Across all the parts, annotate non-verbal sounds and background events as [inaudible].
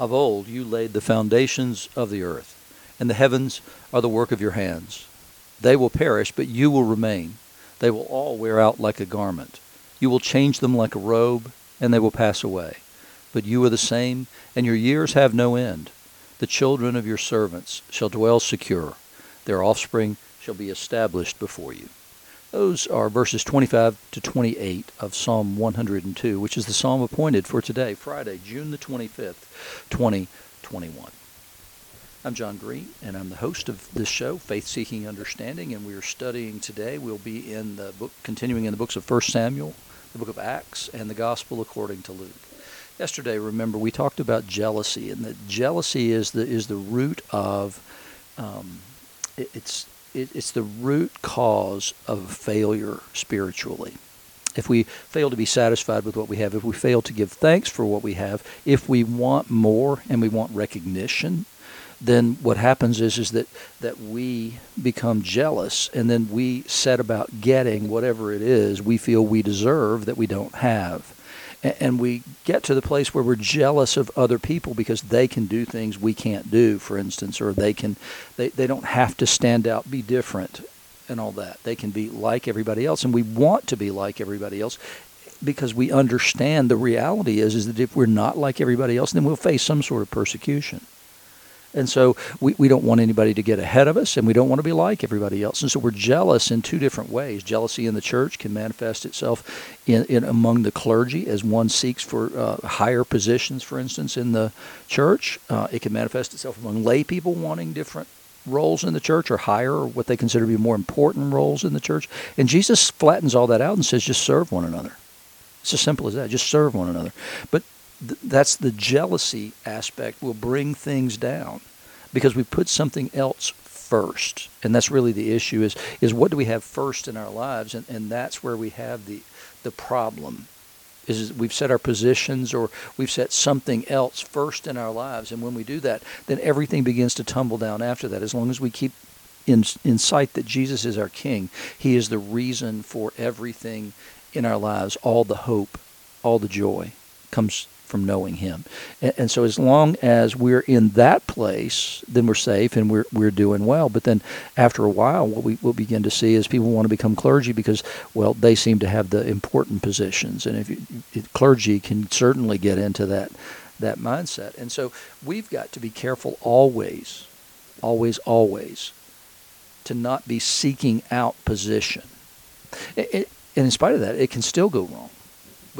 Of old you laid the foundations of the earth, and the heavens are the work of your hands. They will perish, but you will remain. They will all wear out like a garment. You will change them like a robe, and they will pass away. But you are the same, and your years have no end. The children of your servants shall dwell secure. Their offspring shall be established before you. Those are verses 25 to 28 of Psalm 102, which is the psalm appointed for today, Friday, June the 25th, 2021. I'm John Green, and I'm the host of this show, Faith Seeking Understanding, and we are studying today. We'll be in the book, continuing in the books of 1 Samuel, the book of Acts, and the Gospel according to Luke. Yesterday, remember, we talked about jealousy, and that jealousy is the is the root of um, it, it's it, it's the root cause of failure spiritually. If we fail to be satisfied with what we have, if we fail to give thanks for what we have, if we want more and we want recognition, then what happens is is that that we become jealous and then we set about getting whatever it is we feel we deserve that we don't have and we get to the place where we're jealous of other people because they can do things we can't do for instance or they can they, they don't have to stand out be different and all that. They can be like everybody else and we want to be like everybody else because we understand the reality is is that if we're not like everybody else then we'll face some sort of persecution and so we, we don't want anybody to get ahead of us, and we don't want to be like everybody else. And so we're jealous in two different ways. Jealousy in the church can manifest itself in, in among the clergy as one seeks for uh, higher positions, for instance, in the church. Uh, it can manifest itself among lay people wanting different roles in the church or higher or what they consider to be more important roles in the church. And Jesus flattens all that out and says, just serve one another. It's as simple as that. Just serve one another. But that's the jealousy aspect will bring things down because we put something else first. And that's really the issue is is what do we have first in our lives? And, and that's where we have the the problem is we've set our positions or we've set something else first in our lives. And when we do that then everything begins to tumble down after that. As long as we keep in in sight that Jesus is our king he is the reason for everything in our lives. All the hope all the joy comes from knowing Him. And, and, so, as long as we're in that place, then we're safe and we're we're doing well. But then, after a while, what we will begin to see is people want to become clergy because, well, they seem to have the important positions, and if, you, if clergy can certainly get into that that mindset. And so, we've got to be careful always, always, always, to not be seeking out position. It, it, and in spite of that, it can still go wrong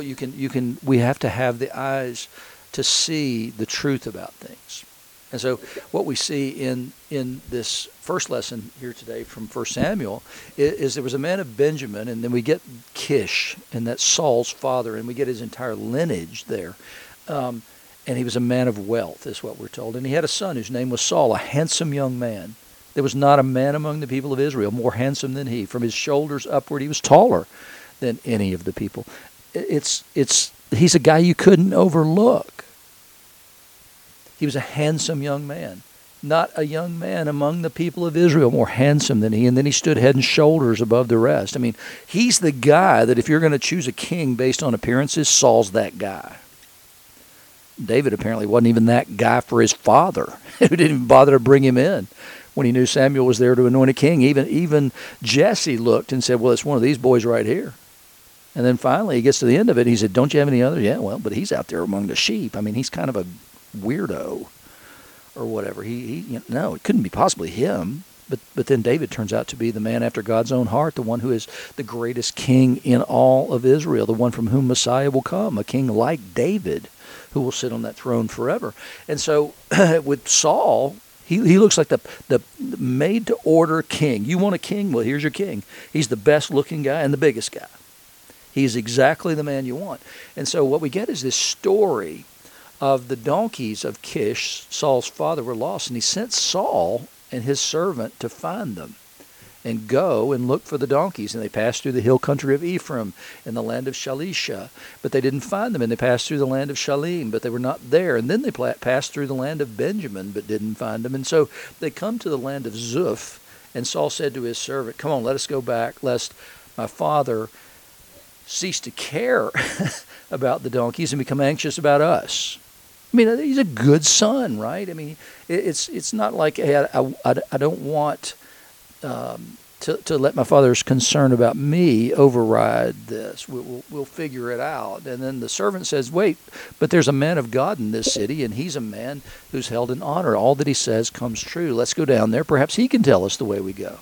but you can you can we have to have the eyes to see the truth about things. And so what we see in in this first lesson here today from 1 Samuel is, is, there was a man of Benjamin, and then we get Kish, and that's Saul's father, and we get his entire lineage there. Um, and he was a man of wealth, is what we're told. And he had a son whose name was Saul, a handsome young man. There was not a man among the people of Israel more handsome than he. From his shoulders upward, he was taller than any of the people it's it's he's a guy you couldn't overlook. He was a handsome young man. Not a young man among the people of Israel more handsome than he, and then he stood head and shoulders above the rest. I mean, he's the guy that if you're going to choose a king based on appearances, Saul's that guy. David apparently wasn't even that guy for his father, [laughs] who didn't bother to bring him in when he knew Samuel was there to anoint a king. Even even Jesse looked and said, "Well, it's one of these boys right here." And then finally he gets to the end of it. He said, Don't you have any other? Yeah, well, but he's out there among the sheep. I mean, he's kind of a weirdo or whatever. He, he you know, no, it couldn't be possibly him. But, but then David turns out to be the man after God's own heart, the one who is the greatest king in all of Israel, the one from whom Messiah will come, a king like David who will sit on that throne forever. And so [clears throat] with Saul, he, he looks like the, the made to order king. You want a king? Well, here's your king. He's the best looking guy and the biggest guy. He's exactly the man you want. And so what we get is this story of the donkeys of Kish, Saul's father, were lost, and he sent Saul and his servant to find them and go and look for the donkeys. And they passed through the hill country of Ephraim and the land of Shalisha, but they didn't find them. And they passed through the land of Shalim, but they were not there. And then they passed through the land of Benjamin, but didn't find them. And so they come to the land of Zuph, and Saul said to his servant, Come on, let us go back, lest my father cease to care [laughs] about the donkeys and become anxious about us. I mean, he's a good son, right? I mean, it's it's not like hey, I, I, I don't want um, to, to let my father's concern about me override this. We'll, we'll, we'll figure it out. And then the servant says, Wait, but there's a man of God in this city, and he's a man who's held in honor. All that he says comes true. Let's go down there. Perhaps he can tell us the way we go.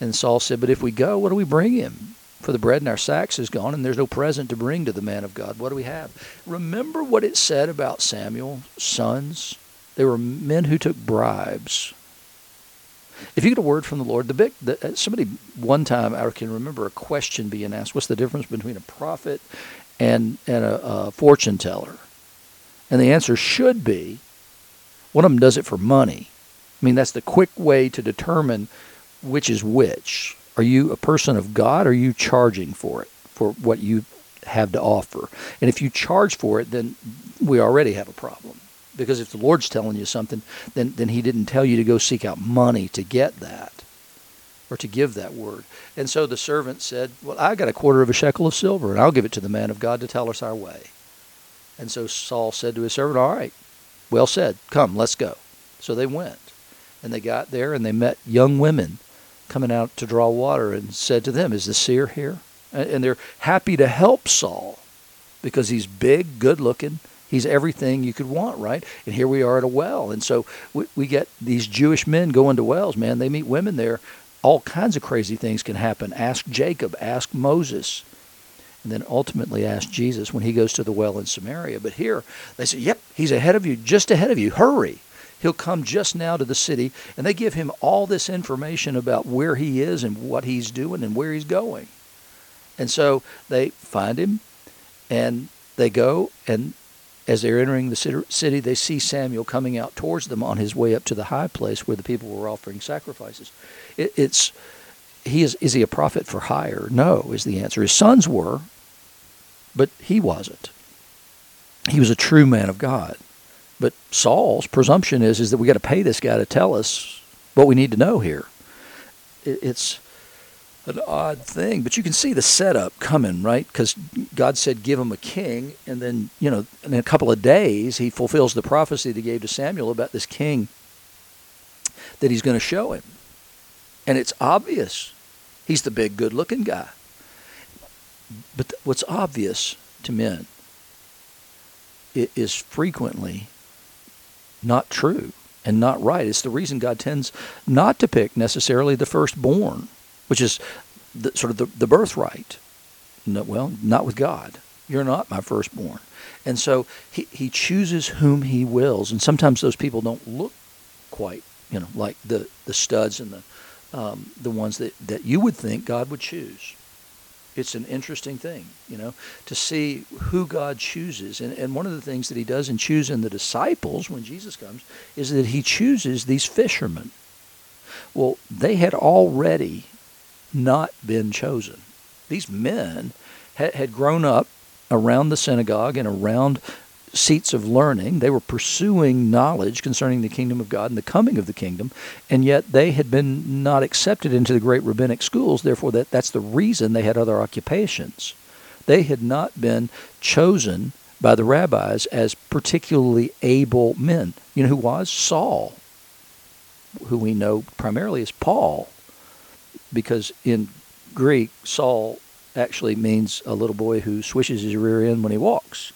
And Saul said, But if we go, what do we bring him? For the bread in our sacks is gone, and there's no present to bring to the man of God. What do we have? Remember what it said about Samuel's sons? They were men who took bribes if you get a word from the Lord, the big the, uh, somebody one time I can remember a question being asked: What's the difference between a prophet and and a, a fortune teller? And the answer should be, one of them does it for money. I mean, that's the quick way to determine which is which. Are you a person of God? Are you charging for it for what you have to offer? And if you charge for it, then we already have a problem. Because if the Lord's telling you something, then, then He didn't tell you to go seek out money to get that or to give that word. And so the servant said, Well, I got a quarter of a shekel of silver, and I'll give it to the man of God to tell us our way. And so Saul said to his servant, All right, well said, come, let's go. So they went. And they got there and they met young women coming out to draw water and said to them, Is the seer here? And they're happy to help Saul because he's big, good looking, He's everything you could want, right? And here we are at a well. And so we, we get these Jewish men going to wells, man. They meet women there. All kinds of crazy things can happen. Ask Jacob, ask Moses, and then ultimately ask Jesus when he goes to the well in Samaria. But here they say, yep, he's ahead of you, just ahead of you. Hurry. He'll come just now to the city. And they give him all this information about where he is and what he's doing and where he's going. And so they find him and they go and as they're entering the city, they see Samuel coming out towards them on his way up to the high place where the people were offering sacrifices. It, it's he is is he a prophet for hire? No, is the answer. His sons were, but he wasn't. He was a true man of God. But Saul's presumption is is that we got to pay this guy to tell us what we need to know here. It, it's an odd thing, but you can see the setup coming, right? Because God said, "Give him a king," and then you know, in a couple of days, He fulfills the prophecy that He gave to Samuel about this king that He's going to show him, and it's obvious he's the big, good-looking guy. But what's obvious to men is frequently not true and not right. It's the reason God tends not to pick necessarily the firstborn which is the, sort of the, the birthright. No, well, not with God. You're not my firstborn. And so he, he chooses whom he wills. And sometimes those people don't look quite, you know, like the, the studs and the, um, the ones that, that you would think God would choose. It's an interesting thing, you know, to see who God chooses. And, and one of the things that he does in choosing the disciples when Jesus comes is that he chooses these fishermen. Well, they had already not been chosen. These men had, had grown up around the synagogue and around seats of learning. They were pursuing knowledge concerning the kingdom of God and the coming of the kingdom, and yet they had been not accepted into the great rabbinic schools. Therefore, that, that's the reason they had other occupations. They had not been chosen by the rabbis as particularly able men. You know who was? Saul, who we know primarily as Paul because in Greek, Saul actually means a little boy who swishes his rear end when he walks.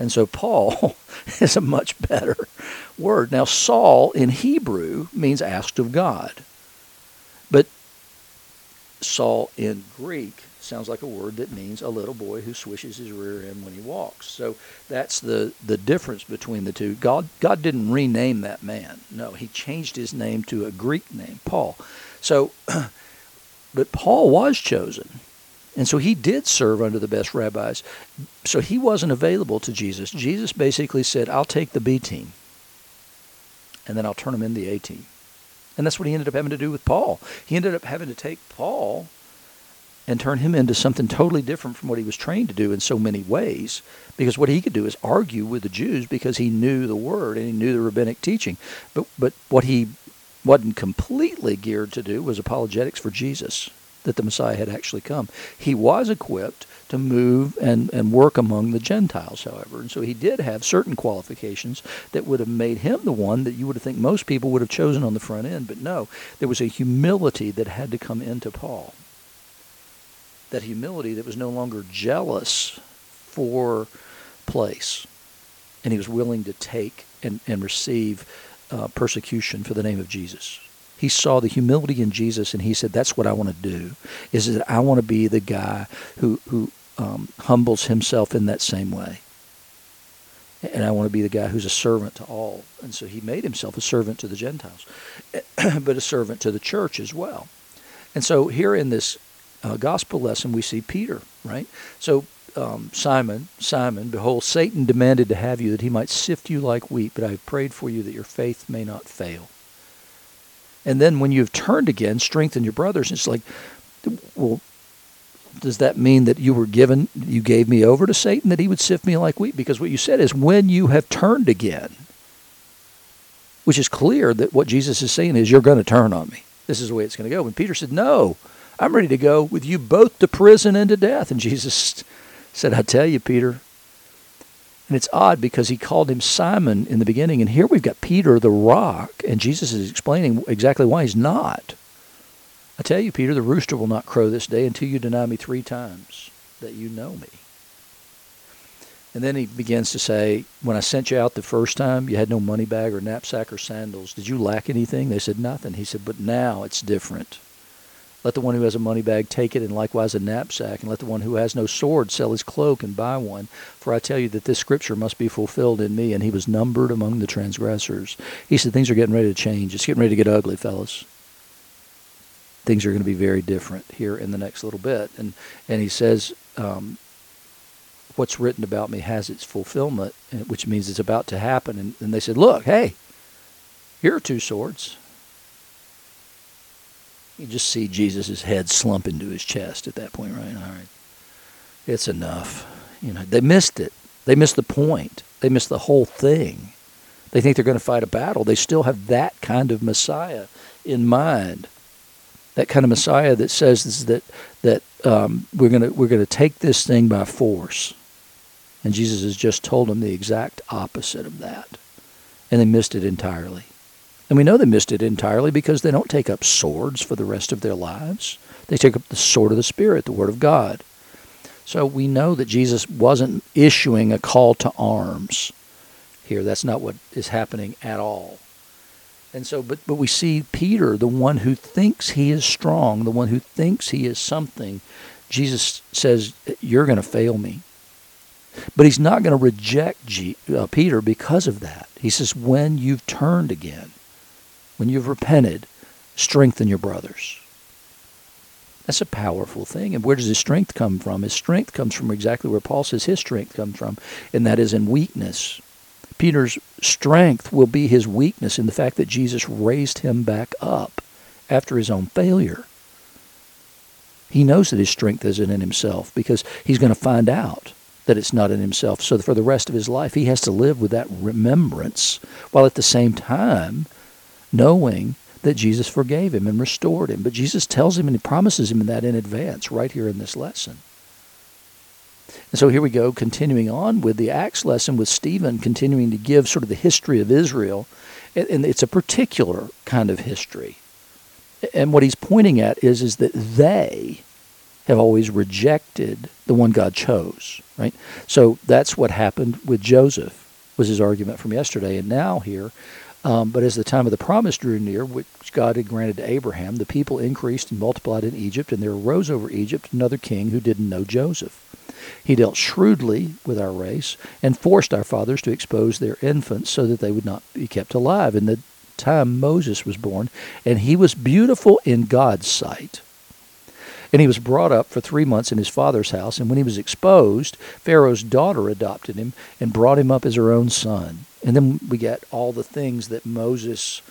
And so Paul [laughs] is a much better word. Now, Saul in Hebrew means asked of God. But Saul in Greek sounds like a word that means a little boy who swishes his rear end when he walks. So that's the, the difference between the two. God, God didn't rename that man. No, he changed his name to a Greek name, Paul. So [clears throat] But Paul was chosen. And so he did serve under the best rabbis. So he wasn't available to Jesus. Jesus basically said, I'll take the B team, and then I'll turn him in the A team. And that's what he ended up having to do with Paul. He ended up having to take Paul and turn him into something totally different from what he was trained to do in so many ways. Because what he could do is argue with the Jews because he knew the word and he knew the rabbinic teaching. But but what he wasn't completely geared to do was apologetics for Jesus, that the Messiah had actually come. He was equipped to move and, and work among the Gentiles, however. And so he did have certain qualifications that would have made him the one that you would have think most people would have chosen on the front end. But no, there was a humility that had to come into Paul. That humility that was no longer jealous for place. And he was willing to take and, and receive uh, persecution for the name of Jesus. He saw the humility in Jesus and he said, That's what I want to do. Is that I want to be the guy who, who um, humbles himself in that same way. And I want to be the guy who's a servant to all. And so he made himself a servant to the Gentiles, [clears throat] but a servant to the church as well. And so here in this uh, gospel lesson, we see Peter, right? So um, Simon, Simon, behold, Satan demanded to have you that he might sift you like wheat, but I have prayed for you that your faith may not fail. And then when you've turned again, strengthen your brothers. It's like, well, does that mean that you were given, you gave me over to Satan, that he would sift me like wheat? Because what you said is, when you have turned again, which is clear that what Jesus is saying is, you're going to turn on me. This is the way it's going to go. And Peter said, No, I'm ready to go with you both to prison and to death. And Jesus [laughs] said, I tell you, Peter. And it's odd because he called him Simon in the beginning. And here we've got Peter the rock. And Jesus is explaining exactly why he's not. I tell you, Peter, the rooster will not crow this day until you deny me three times that you know me. And then he begins to say, When I sent you out the first time, you had no money bag or knapsack or sandals. Did you lack anything? They said, Nothing. He said, But now it's different. Let the one who has a money bag take it, and likewise a knapsack, and let the one who has no sword sell his cloak and buy one. For I tell you that this scripture must be fulfilled in me. And he was numbered among the transgressors. He said, Things are getting ready to change. It's getting ready to get ugly, fellas things are going to be very different here in the next little bit. And and he says, um, what's written about me has its fulfillment, which means it's about to happen. And, and they said, look, hey, here are two swords. You just see Jesus' head slump into his chest at that point, right? All right. It's enough. You know, they missed it. They missed the point. They missed the whole thing. They think they're going to fight a battle. They still have that kind of Messiah in mind that kind of Messiah that says that that um, we're gonna we're gonna take this thing by force, and Jesus has just told them the exact opposite of that, and they missed it entirely. And we know they missed it entirely because they don't take up swords for the rest of their lives. They take up the sword of the Spirit, the Word of God. So we know that Jesus wasn't issuing a call to arms here. That's not what is happening at all. And so, but, but we see Peter, the one who thinks he is strong, the one who thinks he is something. Jesus says, You're going to fail me. But he's not going to reject G, uh, Peter because of that. He says, When you've turned again, when you've repented, strengthen your brothers. That's a powerful thing. And where does his strength come from? His strength comes from exactly where Paul says his strength comes from, and that is in weakness. Peter's strength will be his weakness in the fact that Jesus raised him back up after his own failure. He knows that his strength isn't in himself because he's going to find out that it's not in himself. So for the rest of his life, he has to live with that remembrance while at the same time knowing that Jesus forgave him and restored him. But Jesus tells him and he promises him that in advance right here in this lesson. And so here we go, continuing on with the Acts lesson with Stephen, continuing to give sort of the history of Israel. And it's a particular kind of history. And what he's pointing at is, is that they have always rejected the one God chose, right? So that's what happened with Joseph, was his argument from yesterday. And now here, um, but as the time of the promise drew near, which God had granted to Abraham, the people increased and multiplied in Egypt, and there arose over Egypt another king who didn't know Joseph. He dealt shrewdly with our race and forced our fathers to expose their infants so that they would not be kept alive. In the time Moses was born, and he was beautiful in God's sight. And he was brought up for three months in his father's house, and when he was exposed, Pharaoh's daughter adopted him and brought him up as her own son. And then we get all the things that Moses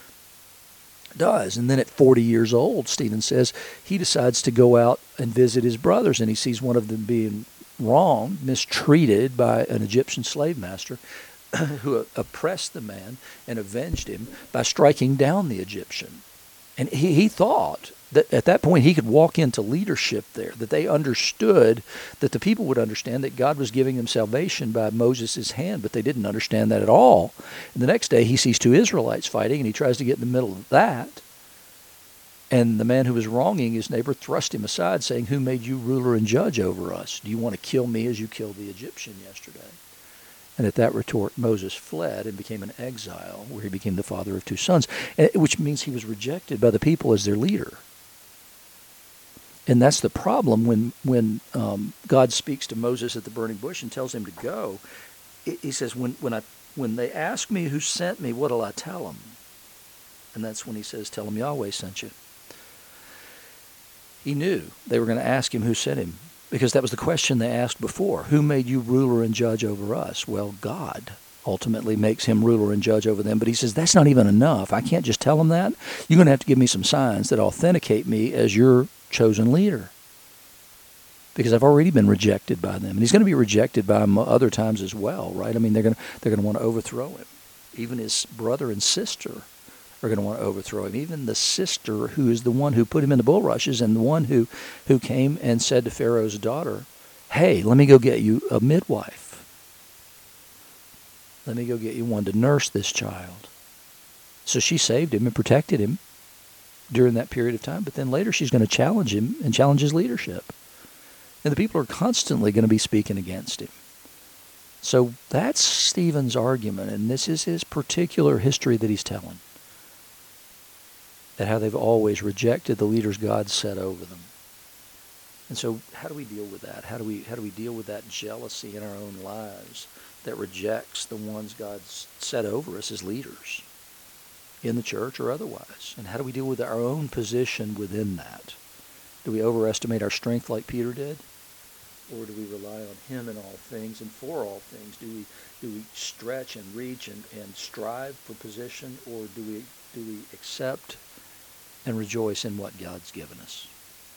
does. And then at 40 years old, Stephen says, he decides to go out and visit his brothers, and he sees one of them being wrong, mistreated by an Egyptian slave master [clears throat] who oppressed the man and avenged him by striking down the Egyptian. And he, he thought that at that point he could walk into leadership there, that they understood, that the people would understand that God was giving them salvation by Moses' hand, but they didn't understand that at all. And the next day he sees two Israelites fighting and he tries to get in the middle of that. And the man who was wronging his neighbor thrust him aside, saying, Who made you ruler and judge over us? Do you want to kill me as you killed the Egyptian yesterday? And at that retort, Moses fled and became an exile, where he became the father of two sons, which means he was rejected by the people as their leader. And that's the problem when when um, God speaks to Moses at the burning bush and tells him to go. He says, "When when I when they ask me who sent me, what'll I tell them?" And that's when he says, "Tell them Yahweh sent you." He knew they were going to ask him who sent him because that was the question they asked before. Who made you ruler and judge over us? Well, God ultimately makes him ruler and judge over them. But he says, that's not even enough. I can't just tell them that. You're going to have to give me some signs that authenticate me as your chosen leader. Because I've already been rejected by them. And he's going to be rejected by them other times as well, right? I mean, they're going to, they're going to want to overthrow him. Even his brother and sister are going to want to overthrow him. Even the sister who is the one who put him in the bulrushes and the one who, who came and said to Pharaoh's daughter, Hey, let me go get you a midwife. Let me go get you one to nurse this child. So she saved him and protected him during that period of time. But then later she's going to challenge him and challenge his leadership. And the people are constantly going to be speaking against him. So that's Stephen's argument, and this is his particular history that he's telling at how they've always rejected the leaders God set over them. And so how do we deal with that? How do we how do we deal with that jealousy in our own lives that rejects the ones God's set over us as leaders in the church or otherwise? And how do we deal with our own position within that? Do we overestimate our strength like Peter did? Or do we rely on him in all things and for all things? Do we do we stretch and reach and, and strive for position or do we do we accept and rejoice in what God's given us.